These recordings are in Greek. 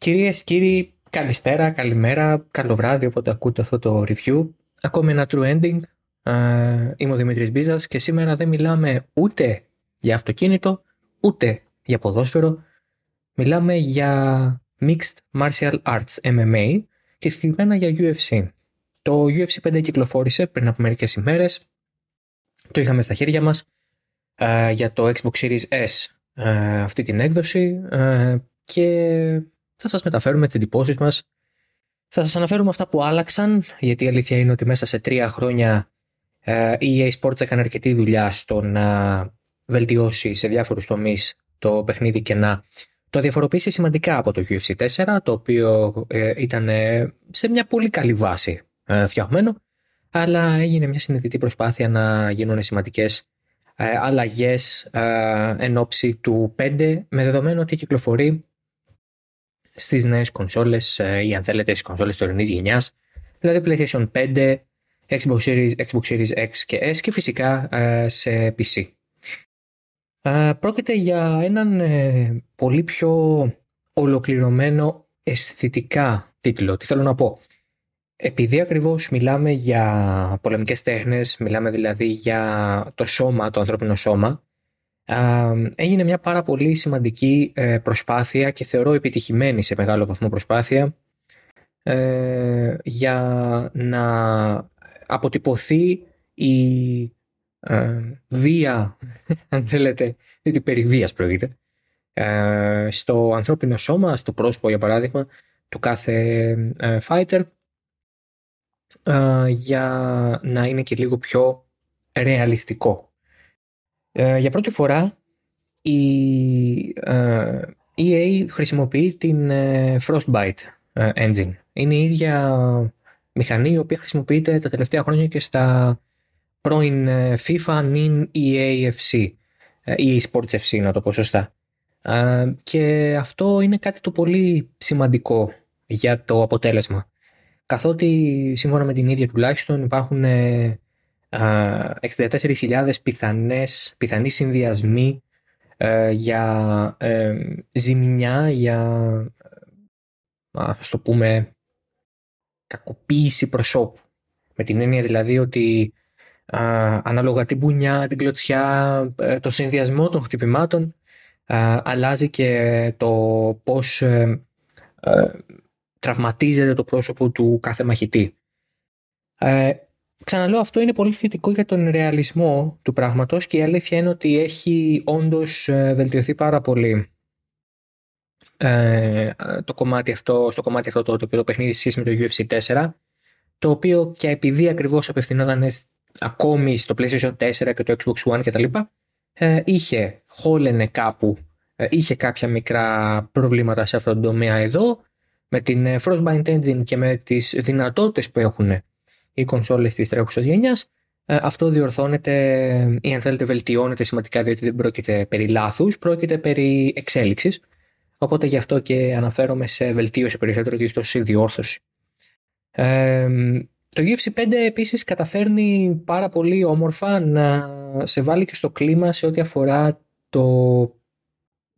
Κυρίες, κύριοι, καλησπέρα, καλημέρα, καλό βράδυ όποτε ακούτε αυτό το review. Ακόμη ένα true ending. Ε, είμαι ο Δημήτρης Μπίζας και σήμερα δεν μιλάμε ούτε για αυτοκίνητο, ούτε για ποδόσφαιρο. Μιλάμε για Mixed Martial Arts MMA και συγκεκριμένα για UFC. Το UFC 5 κυκλοφόρησε πριν από μερικές ημέρες. Το είχαμε στα χέρια μας ε, για το Xbox Series S ε, αυτή την έκδοση ε, και θα σας μεταφέρουμε τις εντυπώσεις μας. Θα σας αναφέρουμε αυτά που άλλαξαν, γιατί η αλήθεια είναι ότι μέσα σε τρία χρόνια ε, η EA Sports έκανε αρκετή δουλειά στο να βελτιώσει σε διάφορους τομείς το παιχνίδι και να το διαφοροποιήσει σημαντικά από το UFC 4, το οποίο ε, ήταν ε, σε μια πολύ καλή βάση φτιαγμένο, αλλά έγινε μια συνειδητή προσπάθεια να γίνουν σημαντικές αλλαγές εν ώψη του 5, με δεδομένο ότι κυκλοφορεί στις νέες κονσόλες ε, ή αν θέλετε στις κονσόλες τωρινής γενιάς, δηλαδή PlayStation 5, Xbox Series, Xbox Series X και S και φυσικά ε, σε PC. Ε, πρόκειται για έναν πολύ πιο ολοκληρωμένο αισθητικά τίτλο. Τι θέλω να πω; Επειδή ακριβώς μιλάμε για πολεμικές τέχνες, μιλάμε δηλαδή για το σώμα, το ανθρώπινο σώμα, έγινε μια πάρα πολύ σημαντική ε, προσπάθεια και θεωρώ επιτυχημένη σε μεγάλο βαθμό προσπάθεια ε, για να αποτυπωθεί η ε, βία, αν θέλετε, την περιβίας πρόκειται, στο ανθρώπινο σώμα, στο πρόσωπο για παράδειγμα, του κάθε fighter για να είναι και λίγο πιο ρεαλιστικό ε, για πρώτη φορά η ε, EA χρησιμοποιεί την ε, Frostbite engine. Είναι η ίδια μηχανή η οποία χρησιμοποιείται τα τελευταία χρόνια και στα πρώην FIFA, NIN, EAFC, EA Sports FC να το πω σωστά. Και αυτό είναι κάτι το πολύ σημαντικό για το αποτέλεσμα. Καθότι σύμφωνα με την ίδια τουλάχιστον υπάρχουν 64.000 πιθανές, πιθανοί συνδυασμοί ε, για ε, ζημιά, για ας το πούμε κακοποίηση προσώπου. Με την έννοια δηλαδή ότι ανάλογα την πουνιά, την κλωτσιά, ε, το συνδυασμό των χτυπημάτων αλλάζει και το πώς τραυματίζεται το πρόσωπο του κάθε μαχητή. Ξαναλέω, αυτό είναι πολύ θετικό για τον ρεαλισμό του πράγματος και η αλήθεια είναι ότι έχει όντως ε, βελτιωθεί πάρα πολύ ε, το κομμάτι αυτό, στο κομμάτι αυτό το, το, το παιχνίδι σχέση με το UFC 4 το οποίο και επειδή ακριβώς απευθυνόταν ακόμη στο PlayStation 4 και το Xbox One κτλ ε, είχε, χόλενε κάπου, ε, είχε κάποια μικρά προβλήματα σε αυτόν τον τομέα εδώ με την ε, Frostbite Engine και με τις δυνατότητες που έχουν οι κονσόλες της τρέχουσας γενιάς, ε, αυτό διορθώνεται ή αν θέλετε βελτιώνεται σημαντικά διότι δεν πρόκειται περί λάθους, πρόκειται περί εξέλιξης. Οπότε γι' αυτό και αναφέρομαι σε βελτίωση περισσότερο και στο σε διόρθωση. Ε, το UFC 5 επίσης καταφέρνει πάρα πολύ όμορφα να σε βάλει και στο κλίμα σε ό,τι αφορά το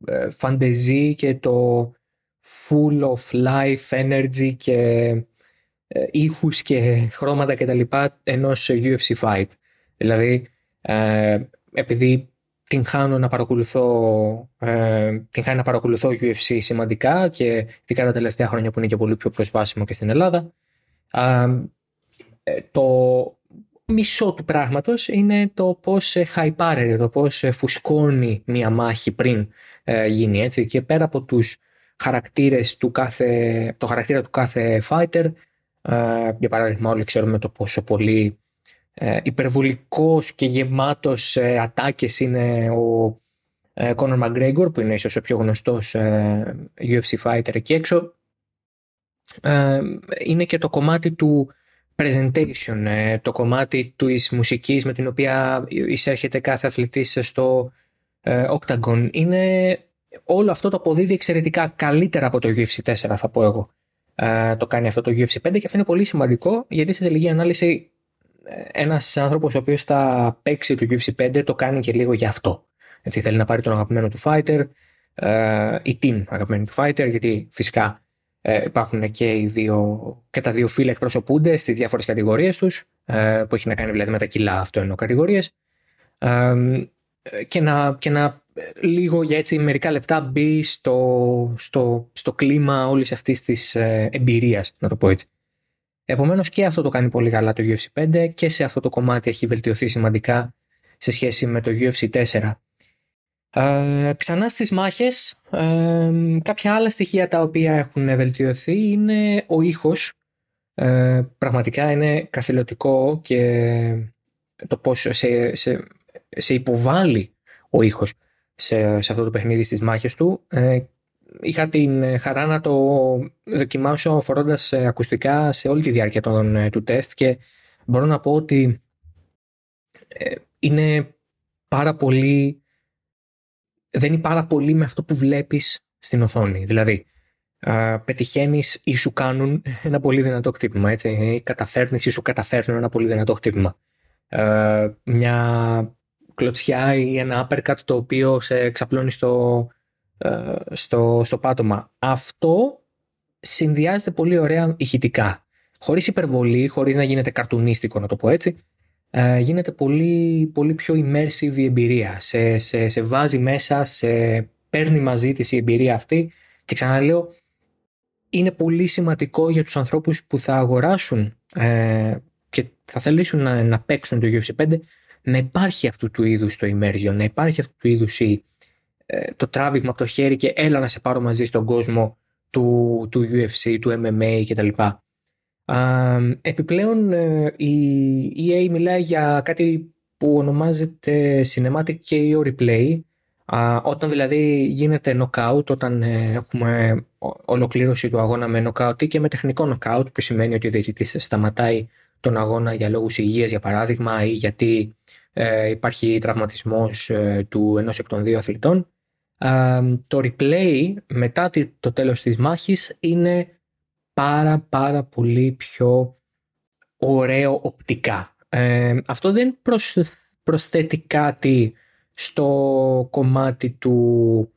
ε, φαντεζή και το full of life energy και ε, ήχους και χρώματα κτλ. ενός UFC fight. Δηλαδή, ε, επειδή την χάνω να παρακολουθώ, ε, την χάνω να παρακολουθώ UFC σημαντικά και ειδικά τα τελευταία χρόνια που είναι και πολύ πιο προσβάσιμο και στην Ελλάδα, ε, το μισό του πράγματος είναι το πώς χαϊπάρεται, το πώς φουσκώνει μια μάχη πριν γίνει έτσι και πέρα από τους χαρακτήρες του κάθε, το χαρακτήρα του κάθε fighter ε, για παράδειγμα όλοι ξέρουμε το πόσο πολύ ε, υπερβολικός και γεμάτος ε, ατάκες είναι ο Κόνορ Μαγκρέγκορ που είναι ίσως ο πιο γνωστός UFC fighter εκεί έξω είναι και το κομμάτι του presentation, το κομμάτι του μουσικής με την οποία εισέρχεται κάθε αθλητής στο Octagon. Είναι όλο αυτό το αποδίδει εξαιρετικά καλύτερα από το UFC 4 θα πω εγώ. Ε, το κάνει αυτό το UFC 5 και αυτό είναι πολύ σημαντικό γιατί σε τελική ανάλυση ε, ένας άνθρωπος ο οποίος θα παίξει το UFC 5 το κάνει και λίγο για αυτό. Έτσι, θέλει να πάρει τον αγαπημένο του fighter, ε, η team αγαπημένη του fighter, γιατί φυσικά Ε, υπάρχουν και, οι δύο, και τα δύο φύλλα εκπροσωπούνται στις διάφορες κατηγορίες τους, ε, που έχει να κάνει δηλαδή με τα κιλά αυτό εννοώ κατηγορίες. Ε, και να, και να λίγο για έτσι μερικά λεπτά μπει στο, στο, στο κλίμα όλης αυτής της ε, εμπειρίας, να το πω έτσι. Επομένως και αυτό το κάνει πολύ καλά το UFC 5 και σε αυτό το κομμάτι έχει βελτιωθεί σημαντικά σε σχέση με το UFC 4. Ε, ξανά στις μάχες, ε, κάποια άλλα στοιχεία τα οποία έχουν βελτιωθεί είναι ο ήχος. Ε, πραγματικά είναι καθηλωτικό και το πώς σε, σε, σε υποβάλλει ο ήχος σε, σε αυτό το παιχνίδι στις μάχες του. Ε, είχα την χαρά να το δοκιμάσω φορώντας ακουστικά σε όλη τη διάρκεια των, του τεστ και μπορώ να πω ότι είναι πάρα πολύ δεν είναι πάρα πολύ με αυτό που βλέπεις στην οθόνη. Δηλαδή, πετυχαίνεις ή σου κάνουν ένα πολύ δυνατό χτύπημα, έτσι, ή καταφέρνεις ή σου καταφέρνουν ένα πολύ δυνατό χτύπημα. μια κλωτσιά ή ένα uppercut το οποίο σε ξαπλώνει στο, στο, στο πάτωμα. Αυτό συνδυάζεται πολύ ωραία ηχητικά. Χωρίς υπερβολή, χωρίς να γίνεται καρτουνίστικο να το πω έτσι, ε, γίνεται πολύ, πολύ πιο immersive η εμπειρία. Σε, σε, σε βάζει μέσα, σε παίρνει μαζί της η εμπειρία αυτή και ξαναλέω είναι πολύ σημαντικό για τους ανθρώπους που θα αγοράσουν ε, και θα θελήσουν να, να παίξουν το UFC 5 να υπάρχει αυτού του είδους το immersion, να υπάρχει αυτού του είδους η, ε, το τράβηγμα από το χέρι και έλα να σε πάρω μαζί στον κόσμο του, του UFC, του MMA κτλ. Επιπλέον ε, η EA μιλάει για κάτι που ονομάζεται Cinematic KO Replay. Όταν δηλαδή γίνεται knockout, όταν ε, έχουμε ολοκλήρωση του αγώνα με knockout ή και με τεχνικό knockout που σημαίνει ότι ο διαιτητής σταματάει τον αγώνα για λόγους υγείας για παράδειγμα ή γιατί ε, υπάρχει τραυματισμός του ενός εκ των δύο αθλητών το replay μετά το τέλος της μάχης είναι πάρα πάρα πολύ πιο ωραίο οπτικά. Ε, αυτό δεν προσθέτει κάτι στο κομμάτι του,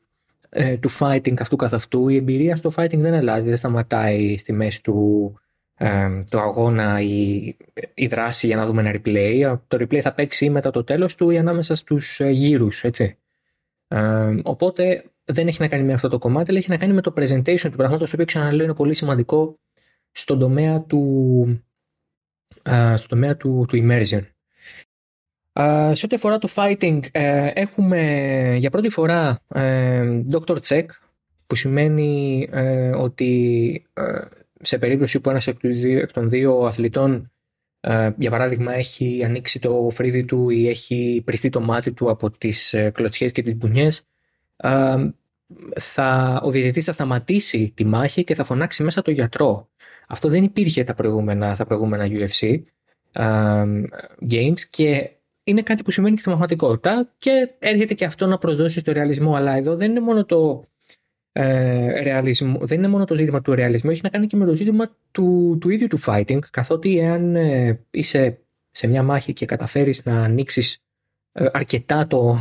ε, του fighting αυτού καθ' αυτού. Η εμπειρία στο fighting δεν αλλάζει, δεν σταματάει στη μέση του, ε, του αγώνα η, η δράση για να δούμε ένα replay. Το replay θα παίξει μετά το τέλος του ή ανάμεσα στους ε, γύρους, έτσι. οπότε δεν έχει να κάνει με αυτό το κομμάτι, αλλά έχει να κάνει με το presentation του πράγματος, το οποίο ξαναλέω είναι πολύ σημαντικό στον τομέα του, στον τομέα του, του immersion. σε ό,τι αφορά το fighting, ε, έχουμε για πρώτη φορά ε, Dr. Check, που σημαίνει ε, ότι σε περίπτωση που ένας εκ, εκ των δύο αθλητών για παράδειγμα έχει ανοίξει το φρύδι του ή έχει πριστεί το μάτι του από τις κλωτσιές και τις μπουνιές θα, ο διαιτητής θα σταματήσει τη μάχη και θα φωνάξει μέσα το γιατρό. Αυτό δεν υπήρχε τα προηγούμενα, στα προηγούμενα UFC games και είναι κάτι που σημαίνει και στην πραγματικότητα και έρχεται και αυτό να προσδώσει στο ρεαλισμό. Αλλά εδώ δεν είναι μόνο το, ε, ρεαλισμό, δεν είναι μόνο το ζήτημα του ρεαλισμού, έχει να κάνει και με το ζήτημα του, του ίδιου του fighting, καθότι εάν ε, είσαι σε μια μάχη και καταφέρεις να ανοίξεις ε, αρκετά το,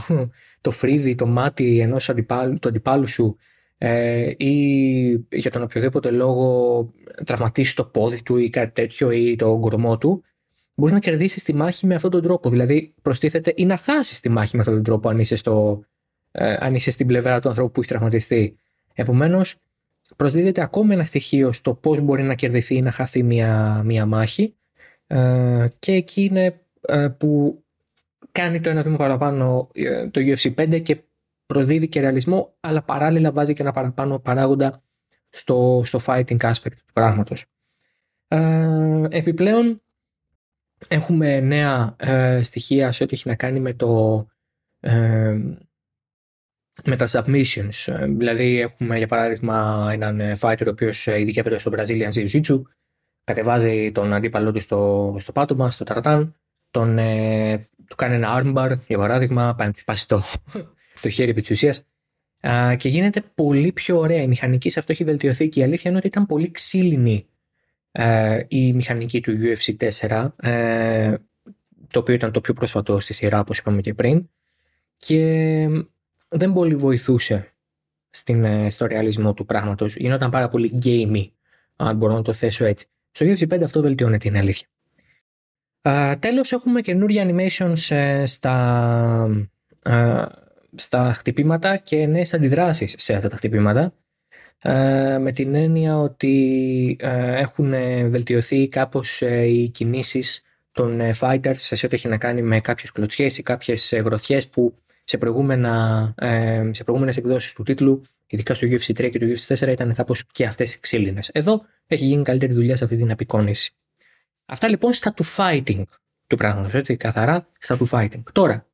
το φρύδι, το μάτι ενός αντιπάλου, του αντιπάλου σου ε, ή για τον οποιοδήποτε λόγο τραυματίσεις το πόδι του ή κάτι τέτοιο ή το κορμό του, μπορείς να κερδίσεις τη μάχη με αυτόν τον τρόπο. Δηλαδή, προστίθεται ή να χάσεις τη μάχη με αυτόν τον τρόπο αν είσαι, στο, ε, αν είσαι στην πλευρά του ανθρώπου που έχει τραυματιστεί. Επομένως, προσδίδεται ακόμα ένα στοιχείο στο πώς μπορεί να κερδιθεί ή να χαθεί μια, μια μάχη. Ε, και εκεί είναι ε, που κάνει το ένα βήμα παραπάνω ε, το UFC 5 και προσδίδει και ρεαλισμό, αλλά παράλληλα βάζει και ένα παραπάνω παράγοντα στο, στο fighting aspect του πράγματος. Ε, επιπλέον έχουμε νέα ε, στοιχεία σε ό,τι έχει να κάνει με το ε, με τα submissions. Ε, δηλαδή έχουμε για παράδειγμα έναν fighter ο οποίος ειδικεύεται στο Brazilian Jiu-Jitsu κατεβάζει τον αντίπαλό του στο, στο πάτωμα, στο ταρτάν τον, του κάνει ένα armbar για παράδειγμα, πάει να του σπάσει το, το χέρι επί της και γίνεται πολύ πιο ωραία. Η μηχανική σε αυτό έχει βελτιωθεί και η αλήθεια είναι ότι ήταν πολύ ξύλινη ε, η μηχανική του UFC 4 ε, το οποίο ήταν το πιο πρόσφατο στη σειρά όπως είπαμε και πριν και δεν πολύ βοηθούσε στην, ε, στο ρεαλισμό του πράγματος. Γινόταν πάρα πολύ gamey αν μπορώ να το θέσω έτσι. Στο UFC 5 αυτό βελτιώνεται, είναι αλήθεια. Uh, τέλος έχουμε καινούργια animations ε, στα, uh, στα χτυπήματα και νέες αντιδράσεις σε αυτά τα χτυπήματα uh, με την έννοια ότι έχουν βελτιωθεί κάπως οι κινήσεις των fighters σε ό,τι έχει να κάνει με κάποιες κλωτσιές ή κάποιες γροθιές που σε, προηγούμενα, σε προηγούμενες εκδόσεις του τίτλου ειδικά στο UFC 3 και το UFC 4 ήταν κάπως και αυτές οι ξύλινες. Εδώ έχει γίνει καλύτερη δουλειά σε αυτή την απεικόνηση. Αυτά λοιπόν στα του fighting του πράγματος, έτσι, καθαρά στα του fighting. Τώρα,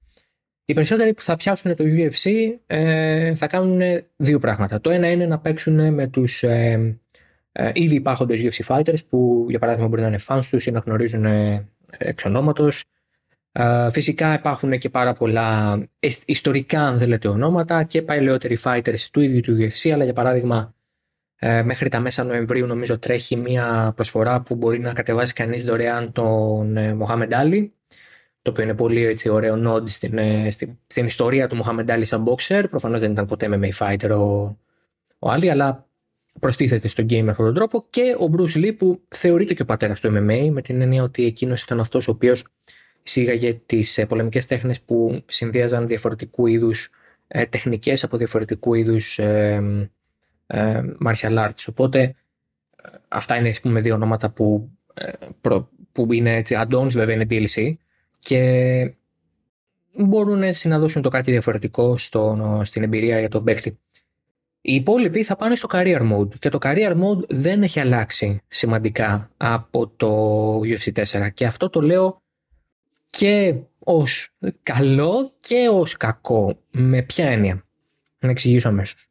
οι περισσότεροι που θα πιάσουν το UFC ε, θα κάνουν δύο πράγματα. Το ένα είναι να παίξουν με τους ε, ε, ήδη υπάρχοντες UFC fighters που για παράδειγμα μπορεί να είναι fans τους ή να γνωρίζουν ε, εξ ονόματος. Ε, φυσικά υπάρχουν και πάρα πολλά ιστορικά αν θέλετε ονόματα και παλαιότεροι fighters του ίδιου του UFC αλλά για παράδειγμα ε, μέχρι τα μέσα Νοεμβρίου νομίζω τρέχει μια προσφορά που μπορεί να κατεβάσει κανείς δωρεάν τον ε, Μοχάμεντ Άλλη το οποίο είναι πολύ έτσι, ωραίο nod στην, ε, στην, στην, ιστορία του Μοχάμεντ Άλλη σαν boxer. Προφανώς δεν ήταν ποτέ MMA fighter ο, ο Άλλη, αλλά προστίθεται στο game με αυτόν τον τρόπο και ο Bruce Lee που θεωρείται και ο πατέρας του MMA με την έννοια ότι εκείνος ήταν αυτός ο οποίος εισήγαγε τις ε, πολεμικές τέχνες που συνδύαζαν διαφορετικού είδους ε, τεχνικές από διαφορετικού είδους ε, ε, martial arts. Οπότε ε, αυτά είναι πούμε, δύο ονόματα που, ε, που είναι έτσι add-ons, βέβαια είναι DLC και μπορούν έτσι να δώσουν το κάτι διαφορετικό στο, στην εμπειρία για τον παίκτη. Οι υπόλοιποι θα πάνε στο career mode και το career mode δεν έχει αλλάξει σημαντικά από το UFC 4 και αυτό το λέω και ως καλό και ως κακό. Με ποια έννοια; Να εξηγήσω αμέσως.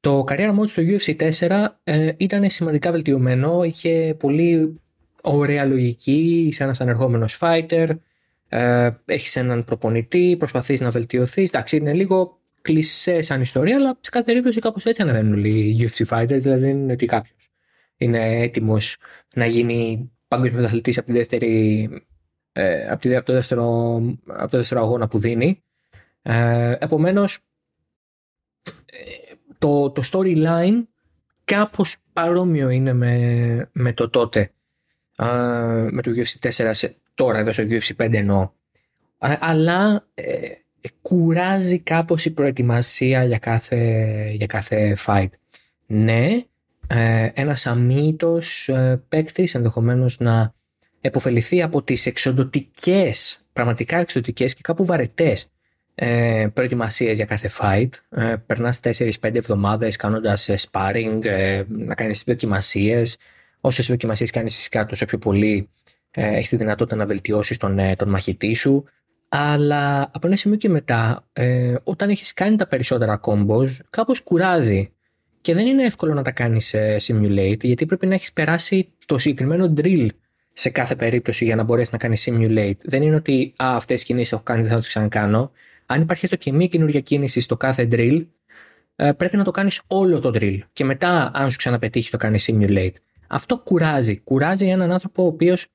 Το career mode στο UFC 4 ε, ήταν σημαντικά βελτιωμένο, είχε πολύ ωραία λογική, είσαι ένας ανερχόμενος fighter, ε, έχεις έναν προπονητή, προσπαθείς να βελτιωθείς, εντάξει είναι λίγο κλεισέ σαν ιστορία, αλλά σε κάθε περίπτωση κάπως έτσι ανεβαίνουν όλοι οι UFC fighters, δηλαδή δεν είναι ότι κάποιος είναι έτοιμος να γίνει παγκόσμιο αθλητής από, τη δεύτερη, ε, από, τη, από, το δεύτερο, από το δεύτερο αγώνα που δίνει. Ε, επομένως, το, το storyline κάπως παρόμοιο είναι με, με το τότε. Με το UFC 4 σε, τώρα εδώ στο UFC 5 εννοώ. Αλλά ε, κουράζει κάπως η προετοιμασία για κάθε, για κάθε fight. Ναι ε, ένας αμύητος ε, παίκτης ενδεχομένως να επωφεληθεί από τις εξοντοτικές πραγματικά εξοντοτικές και κάπου βαρετές ε, προετοιμασίες για κάθε fight. Ε, περνάς 4-5 εβδομάδες κάνοντας ε, sparring, ε, να κάνεις δοκιμασίες. Όσες δοκιμασίες κάνεις φυσικά τόσο πιο πολύ ε, έχεις τη δυνατότητα να βελτιώσεις τον, ε, τον μαχητή σου. Αλλά από ένα σημείο και μετά, ε, όταν έχεις κάνει τα περισσότερα combos, κάπως κουράζει. Και δεν είναι εύκολο να τα κάνεις ε, simulate, γιατί πρέπει να έχεις περάσει το συγκεκριμένο drill σε κάθε περίπτωση για να μπορέσει να κάνει simulate. Δεν είναι ότι α, αυτές τις κινήσεις έχω κάνει, δεν θα τις ξανακάνω αν υπάρχει έστω και μία καινούργια κίνηση στο κάθε drill, ε, πρέπει να το κάνεις όλο το drill. Και μετά, αν σου ξαναπετύχει, το κάνει simulate. Αυτό κουράζει. Κουράζει έναν άνθρωπο ο οποίος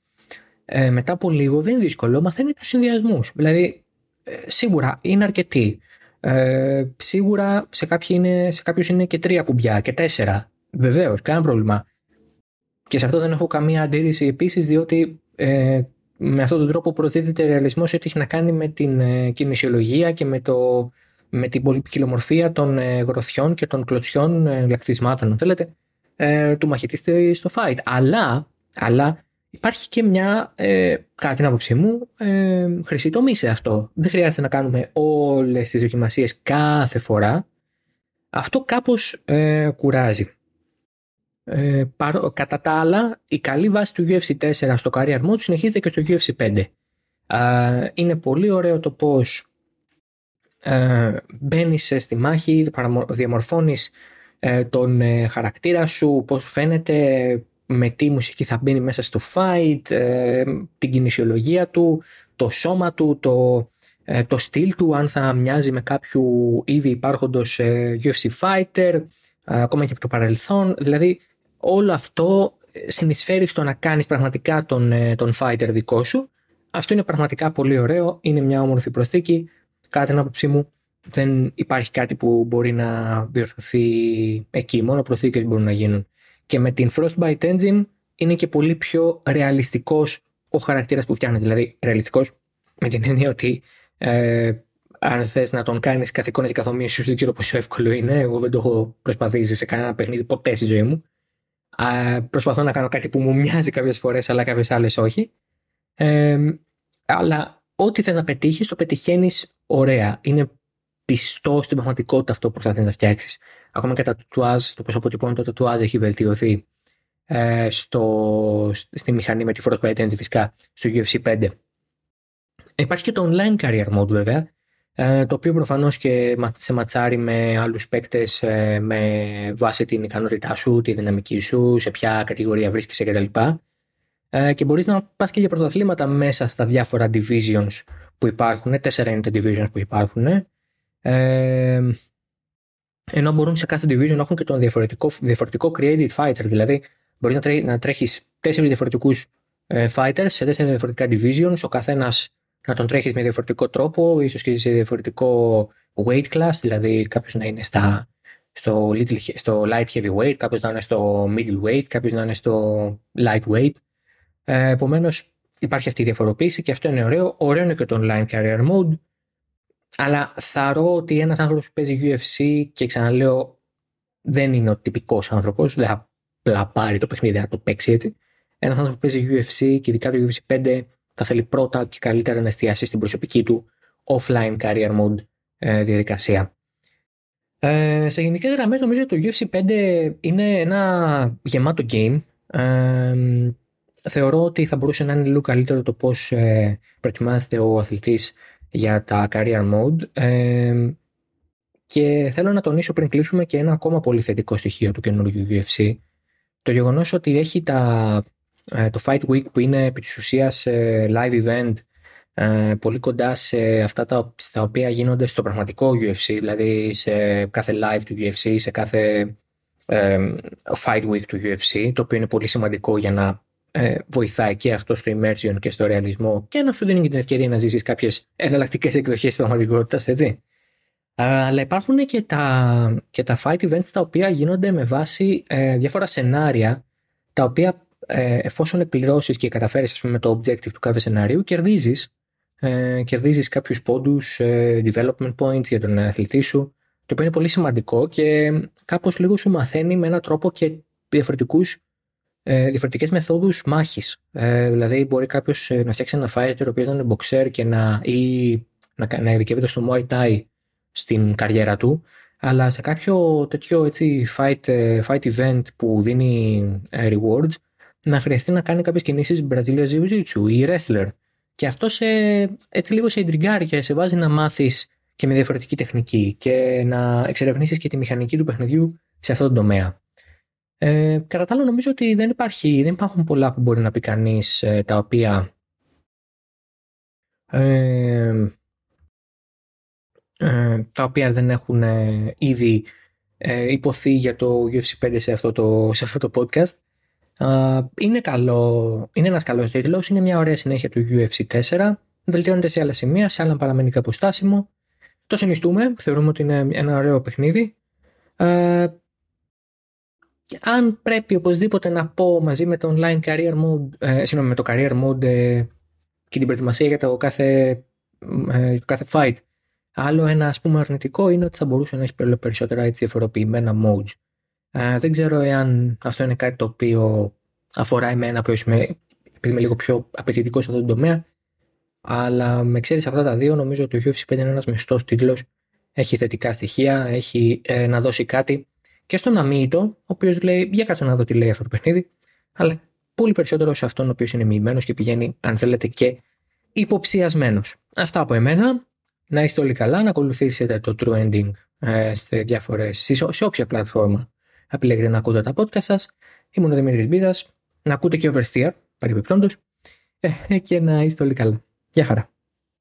ε, μετά από λίγο δεν είναι δύσκολο, μαθαίνει τους συνδυασμούς. Δηλαδή, ε, σίγουρα είναι αρκετοί. Ε, σίγουρα σε, είναι, σε κάποιους είναι και τρία κουμπιά και τέσσερα. Βεβαίως, κανένα πρόβλημα. Και σε αυτό δεν έχω καμία αντίρρηση επίσης, διότι ε, με αυτόν τον τρόπο προσδίδεται ρεαλισμός ό,τι έχει να κάνει με την ε, κινησιολογία και με, το, με την πολυπικιλομορφία των ε, γροθιών και των κλωτσιών ε, λακτισμάτων, αν θέλετε, του μαχητή στο fight. Αλλά, αλλά υπάρχει και μια, ε, κατά την άποψή μου, ε, χρυσή τομή σε αυτό. Δεν χρειάζεται να κάνουμε όλες τις δοκιμασίες κάθε φορά. Αυτό κάπως ε, κουράζει. Ε, κατά τα άλλα, η καλή βάση του UFC 4 στο Career Mode συνεχίζεται και στο UFC 5. Ε, είναι πολύ ωραίο το πώς ε, μπαίνεις στη μάχη, διαμορφώνεις ε, τον ε, χαρακτήρα σου, πώς φαίνεται, με τι μουσική θα μπαίνει μέσα στο fight, ε, την κινησιολογία του, το σώμα του, το, το στυλ του, αν θα μοιάζει με κάποιου ήδη υπάρχοντος UFC fighter, ακόμα και από το παρελθόν. Δηλαδή όλο αυτό συνεισφέρει στο να κάνεις πραγματικά τον, ε, τον fighter δικό σου. Αυτό είναι πραγματικά πολύ ωραίο, είναι μια όμορφη προσθήκη. Κατά την άποψή μου δεν υπάρχει κάτι που μπορεί να διορθωθεί εκεί, μόνο προσθήκες μπορούν να γίνουν. Και με την Frostbite Engine είναι και πολύ πιο ρεαλιστικός ο χαρακτήρας που φτιάχνεις. Δηλαδή, ρεαλιστικός με την έννοια ότι ε, αν θες να τον κάνεις καθ' εικόνα και καθομοίωσης, ίσω δεν ξέρω πόσο εύκολο είναι. Εγώ δεν το έχω προσπαθήσει σε κανένα παιχνίδι ποτέ στη ζωή μου. Α, προσπαθώ να κάνω κάτι που μου μοιάζει κάποιες φορές, αλλά κάποιες άλλες όχι. Ε, αλλά ό,τι θες να πετύχεις, το πετυχαίνεις ωραία. Είναι πιστό στην πραγματικότητα αυτό που προσπαθείς να φτιάξεις. Ακόμα και τα τουάζ, το πώ αποτυπώνεται το τουάζ έχει βελτιωθεί ε, στο, στη μηχανή με τη Frostbite Engine φυσικά στο UFC 5. Υπάρχει και το online career mode βέβαια, ε, το οποίο προφανώς και σε ματσάρει με άλλους παίκτες ε, με βάση την ικανότητά σου, τη δυναμική σου, σε ποια κατηγορία βρίσκεσαι κτλ. Ε, και μπορείς να πας και για πρωταθλήματα μέσα στα διάφορα divisions που υπάρχουν. Τέσσερα είναι τα divisions που υπάρχουν. Ε, ενώ μπορούν σε κάθε division να έχουν και τον διαφορετικό, διαφορετικό created fighter. Δηλαδή, μπορείς να, τρέ, να τρέχεις τέσσερις διαφορετικούς ε, fighters σε τέσσερα διαφορετικά divisions. Ο καθένας να τον τρέχεις με διαφορετικό τρόπο, ίσως και σε διαφορετικό weight class. Δηλαδή, κάποιος να είναι στα, στο, little, στο light heavyweight, κάποιος να είναι στο middle weight, κάποιος να είναι στο light weight. Ε, Επομένως, υπάρχει αυτή η διαφοροποίηση και αυτό είναι ωραίο. Ωραίο είναι και το online career mode. Αλλά ρω ότι ένας άνθρωπος που παίζει UFC και ξαναλέω δεν είναι ο τυπικός άνθρωπος, δεν θα απλά πάρει το παιχνίδι να το παίξει έτσι. Ένας άνθρωπος που παίζει UFC και ειδικά το UFC 5 θα θέλει πρώτα και καλύτερα να εστιάσει στην προσωπική του offline career mode ε, διαδικασία. Ε, σε γενικές γραμμές νομίζω ότι το UFC 5 είναι ένα γεμάτο game. Ε, θεωρώ ότι θα μπορούσε να είναι λίγο καλύτερο το πώς ε, προετοιμάζεται ο αθλητής για τα career mode. Ε, και θέλω να τονίσω πριν κλείσουμε και ένα ακόμα πολύ θετικό στοιχείο του καινούργιου UFC. Το γεγονός ότι έχει τα, ε, το Fight Week που είναι επί της ουσίας live event πολύ κοντά σε αυτά τα, στα οποία γίνονται στο πραγματικό UFC, δηλαδή σε κάθε live του UFC, σε κάθε Fight Week του UFC, το οποίο είναι πολύ σημαντικό για να ε, βοηθάει και αυτό στο immersion και στο ρεαλισμό και να σου δίνει και την ευκαιρία να ζήσεις κάποιες εναλλακτικές εκδοχές της πραγματικότητας, έτσι. Αλλά υπάρχουν και τα, και τα fight events τα οποία γίνονται με βάση ε, διάφορα σενάρια τα οποία ε, εφόσον εκπληρώσεις και καταφέρεις με το objective του κάθε σενάριου κερδίζεις, ε, κερδίζεις κάποιους πόντους ε, development points για τον αθλητή σου το οποίο είναι πολύ σημαντικό και κάπως λίγο σου μαθαίνει με έναν τρόπο και διαφορετικούς ε, διαφορετικές μεθόδους μάχης. Ε, δηλαδή μπορεί κάποιος ε, να φτιάξει ένα fighter ο οποίος να είναι boxer και να, ή, να, να ειδικεύεται στο Muay Thai στην καριέρα του αλλά σε κάποιο τέτοιο έτσι, fight, ε, fight event που δίνει ε, rewards να χρειαστεί να κάνει κάποιες κινήσεις Brazilian Jiu-Jitsu ή wrestler και αυτό σε, έτσι λίγο σε εντριγκάρει και σε βάζει να μάθεις και με διαφορετική τεχνική και να εξερευνήσεις και τη μηχανική του παιχνιδιού σε αυτόν τον τομέα. Ε, κατά τα άλλα νομίζω ότι δεν, υπάρχει, δεν υπάρχουν πολλά που μπορεί να πει κανείς ε, τα οποία ε, ε, τα οποία δεν έχουν ε, ήδη υποθεί για το UFC 5 σε αυτό το, σε αυτό το podcast. Είναι, καλό, είναι ένας καλός τίτλος, είναι μια ωραία συνέχεια του UFC 4, βελτιώνεται σε άλλα σημεία, σε άλλα παραμένει κάπου στάσιμο. Το συνιστούμε, θεωρούμε ότι είναι ένα ωραίο παιχνίδι αν πρέπει οπωσδήποτε να πω μαζί με το online career mode, ε, συγγνώμη, με το career mode ε, και την προετοιμασία για το κάθε, ε, το κάθε fight, άλλο ένα ας πούμε αρνητικό είναι ότι θα μπορούσε να έχει περισσότερα έτσι διαφοροποιημένα modes. Ε, δεν ξέρω εάν αυτό είναι κάτι το οποίο αφορά εμένα που είμαι, επειδή είμαι λίγο πιο απαιτητικός σε αυτό το τομέα, αλλά με ξέρεις αυτά τα δύο, νομίζω ότι το UFC 5 είναι ένας μισθός τίτλος. Έχει θετικά στοιχεία, έχει ε, να δώσει κάτι και στον Αμήτο, ο οποίος λέει: Για κάτσε να δω τι λέει αυτό το παιχνίδι, αλλά πολύ περισσότερο σε αυτόν ο οποίος είναι μοιημένος και πηγαίνει, αν θέλετε, και υποψιασμένος. Αυτά από εμένα. Να είστε όλοι καλά, να ακολουθήσετε το True Ending ε, σε διάφορες, σε όποια πλατφόρμα επιλέγετε να ακούτε τα podcast σας. Ήμουν ο Δημήτρης Μπίζας. Να ακούτε και Oversteer, παρεμπιπτόντως. Ε, και να είστε όλοι καλά. Γεια χαρά.